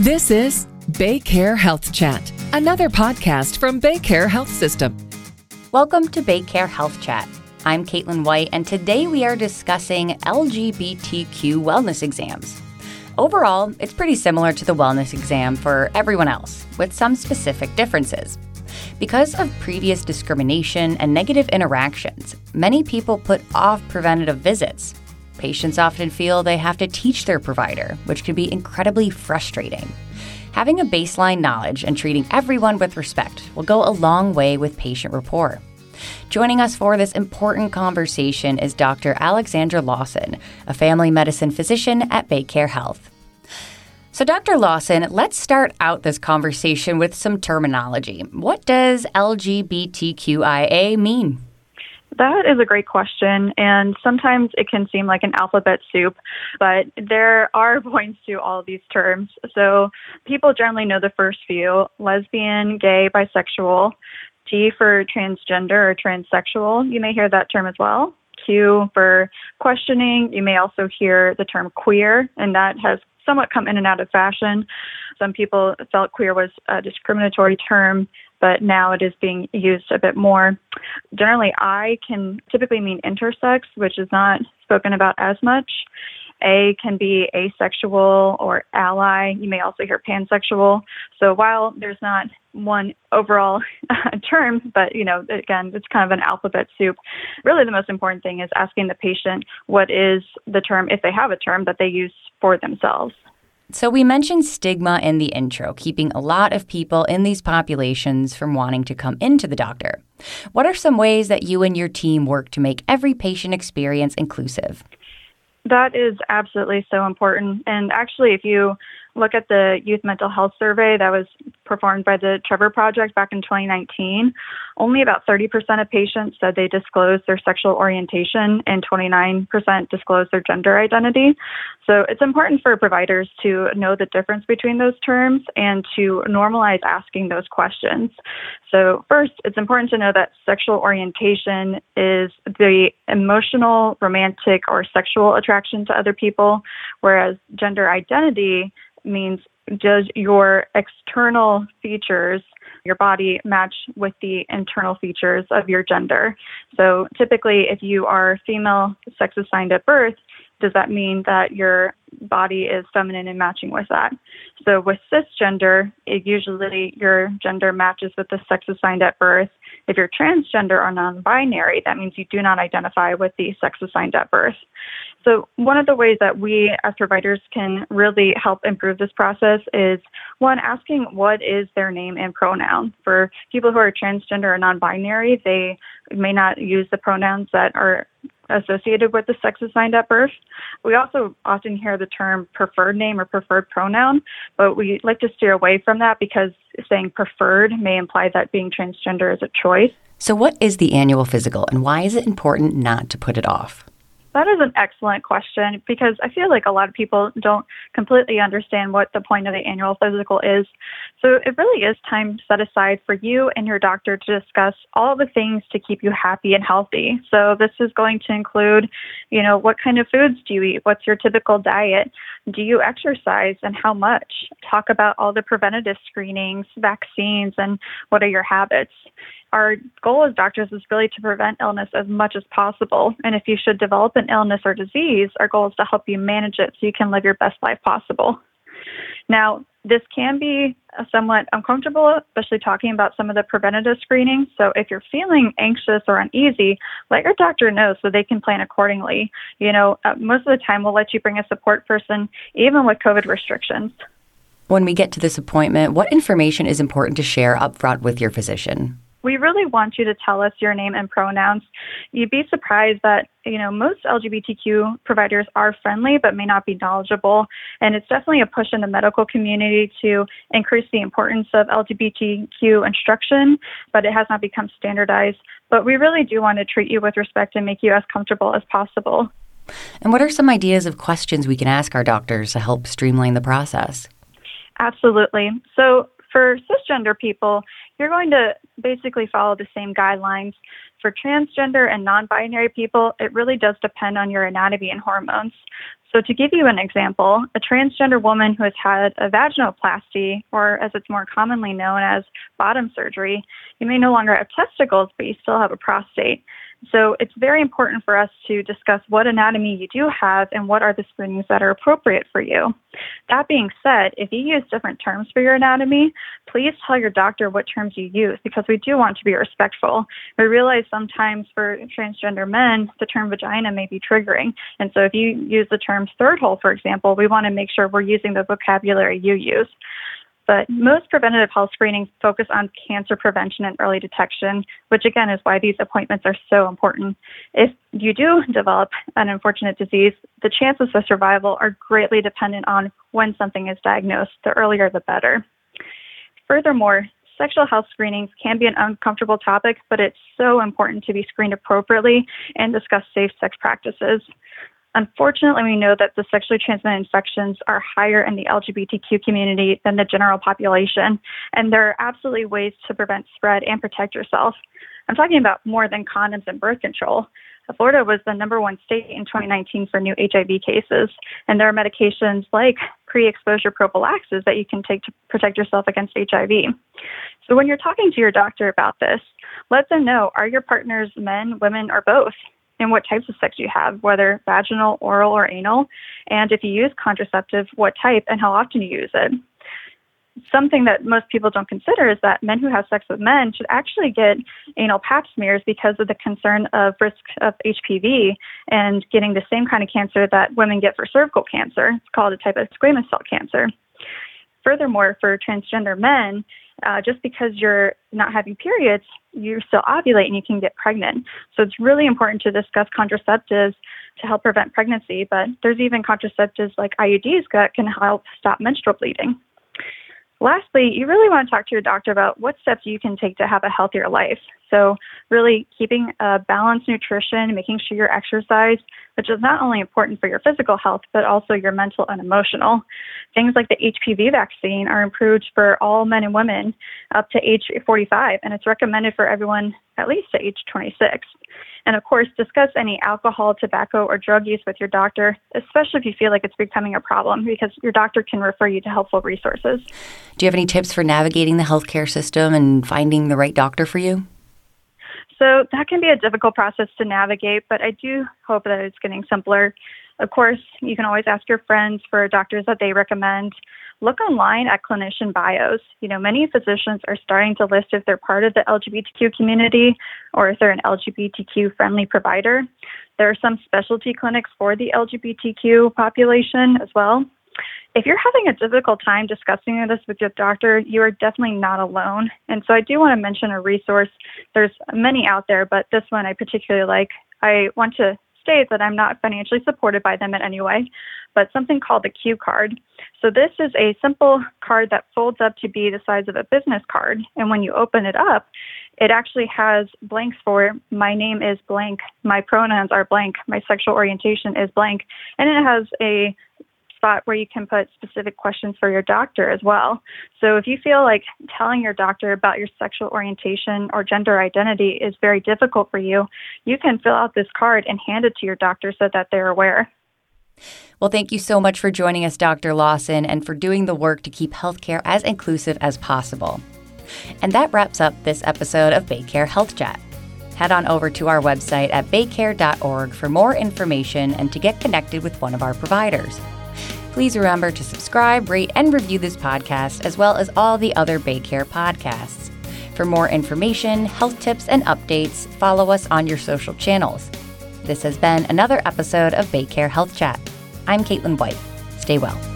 This is BayCare Health Chat, another podcast from BayCare Health System. Welcome to BayCare Health Chat. I'm Caitlin White, and today we are discussing LGBTQ wellness exams. Overall, it's pretty similar to the wellness exam for everyone else, with some specific differences. Because of previous discrimination and negative interactions, many people put off preventative visits. Patients often feel they have to teach their provider, which can be incredibly frustrating. Having a baseline knowledge and treating everyone with respect will go a long way with patient rapport. Joining us for this important conversation is Dr. Alexandra Lawson, a family medicine physician at BayCare Health. So, Dr. Lawson, let's start out this conversation with some terminology. What does LGBTQIA mean? That is a great question, and sometimes it can seem like an alphabet soup, but there are points to all these terms. So people generally know the first few lesbian, gay, bisexual. T for transgender or transsexual. You may hear that term as well. Q for questioning. You may also hear the term queer, and that has somewhat come in and out of fashion. Some people felt queer was a discriminatory term, but now it is being used a bit more. Generally, I can typically mean intersex, which is not spoken about as much. A can be asexual or ally. You may also hear pansexual. So while there's not one overall term, but you know, again, it's kind of an alphabet soup. Really, the most important thing is asking the patient what is the term, if they have a term, that they use for themselves. So, we mentioned stigma in the intro, keeping a lot of people in these populations from wanting to come into the doctor. What are some ways that you and your team work to make every patient experience inclusive? That is absolutely so important. And actually, if you look at the youth mental health survey that was performed by the Trevor Project back in 2019, only about 30% of patients said they disclosed their sexual orientation and 29% disclosed their gender identity. So it's important for providers to know the difference between those terms and to normalize asking those questions. So, first, it's important to know that sexual orientation is the emotional, romantic, or sexual attraction to other people, whereas gender identity means does your external features, your body, match with the internal features of your gender? So typically, if you are female, sex assigned at birth, does that mean that your body is feminine and matching with that? So with cisgender, it usually your gender matches with the sex assigned at birth. If you're transgender or non binary, that means you do not identify with the sex assigned at birth. So, one of the ways that we as providers can really help improve this process is one, asking what is their name and pronoun. For people who are transgender or non binary, they may not use the pronouns that are associated with the sex assigned at birth. We also often hear the term preferred name or preferred pronoun, but we like to steer away from that because saying preferred may imply that being transgender is a choice. So, what is the annual physical and why is it important not to put it off? That is an excellent question because I feel like a lot of people don't completely understand what the point of the annual physical is. So it really is time set aside for you and your doctor to discuss all the things to keep you happy and healthy. So this is going to include, you know, what kind of foods do you eat? What's your typical diet? Do you exercise and how much? Talk about all the preventative screenings, vaccines, and what are your habits our goal as doctors is really to prevent illness as much as possible. And if you should develop an illness or disease, our goal is to help you manage it so you can live your best life possible. Now, this can be somewhat uncomfortable, especially talking about some of the preventative screenings. So, if you're feeling anxious or uneasy, let your doctor know so they can plan accordingly. You know, uh, most of the time we'll let you bring a support person, even with COVID restrictions. When we get to this appointment, what information is important to share up front with your physician? We really want you to tell us your name and pronouns. You'd be surprised that, you know, most LGBTQ providers are friendly but may not be knowledgeable. And it's definitely a push in the medical community to increase the importance of LGBTQ instruction, but it has not become standardized. But we really do want to treat you with respect and make you as comfortable as possible. And what are some ideas of questions we can ask our doctors to help streamline the process? Absolutely. So, for cisgender people, you're going to basically follow the same guidelines. For transgender and non binary people, it really does depend on your anatomy and hormones. So, to give you an example, a transgender woman who has had a vaginoplasty, or as it's more commonly known as bottom surgery, you may no longer have testicles, but you still have a prostate. So it's very important for us to discuss what anatomy you do have and what are the screenings that are appropriate for you. That being said, if you use different terms for your anatomy, please tell your doctor what terms you use because we do want to be respectful. We realize sometimes for transgender men, the term vagina may be triggering. And so if you use the term third hole, for example, we want to make sure we're using the vocabulary you use. But most preventative health screenings focus on cancer prevention and early detection, which again is why these appointments are so important. If you do develop an unfortunate disease, the chances of survival are greatly dependent on when something is diagnosed. The earlier, the better. Furthermore, sexual health screenings can be an uncomfortable topic, but it's so important to be screened appropriately and discuss safe sex practices. Unfortunately, we know that the sexually transmitted infections are higher in the LGBTQ community than the general population, and there are absolutely ways to prevent spread and protect yourself. I'm talking about more than condoms and birth control. Florida was the number one state in 2019 for new HIV cases, and there are medications like pre exposure prophylaxis that you can take to protect yourself against HIV. So, when you're talking to your doctor about this, let them know are your partners men, women, or both? And what types of sex you have, whether vaginal, oral, or anal, and if you use contraceptive, what type and how often you use it. Something that most people don't consider is that men who have sex with men should actually get anal pap smears because of the concern of risk of HPV and getting the same kind of cancer that women get for cervical cancer. It's called a type of squamous cell cancer. Furthermore, for transgender men, uh, just because you're not having periods, you still ovulate and you can get pregnant. So it's really important to discuss contraceptives to help prevent pregnancy, but there's even contraceptives like IUDs that can help stop menstrual bleeding. Lastly, you really want to talk to your doctor about what steps you can take to have a healthier life. So, really keeping a balanced nutrition, making sure you exercise, which is not only important for your physical health, but also your mental and emotional. Things like the HPV vaccine are approved for all men and women up to age 45, and it's recommended for everyone at least to age 26. And of course, discuss any alcohol, tobacco, or drug use with your doctor, especially if you feel like it's becoming a problem, because your doctor can refer you to helpful resources. Do you have any tips for navigating the healthcare system and finding the right doctor for you? So that can be a difficult process to navigate, but I do hope that it's getting simpler. Of course, you can always ask your friends for doctors that they recommend. Look online at clinician bios. You know, many physicians are starting to list if they're part of the LGBTQ community or if they're an LGBTQ friendly provider. There are some specialty clinics for the LGBTQ population as well if you're having a difficult time discussing this with your doctor, you are definitely not alone. And so I do want to mention a resource. There's many out there, but this one I particularly like. I want to state that I'm not financially supported by them in any way, but something called the Q card. So this is a simple card that folds up to be the size of a business card. And when you open it up, it actually has blanks for my name is blank, my pronouns are blank, my sexual orientation is blank, and it has a spot where you can put specific questions for your doctor as well. So if you feel like telling your doctor about your sexual orientation or gender identity is very difficult for you, you can fill out this card and hand it to your doctor so that they're aware. Well, thank you so much for joining us, Dr. Lawson, and for doing the work to keep healthcare as inclusive as possible. And that wraps up this episode of BayCare Health Chat. Head on over to our website at baycare.org for more information and to get connected with one of our providers. Please remember to subscribe, rate, and review this podcast, as well as all the other Baycare podcasts. For more information, health tips, and updates, follow us on your social channels. This has been another episode of Baycare Health Chat. I'm Caitlin White. Stay well.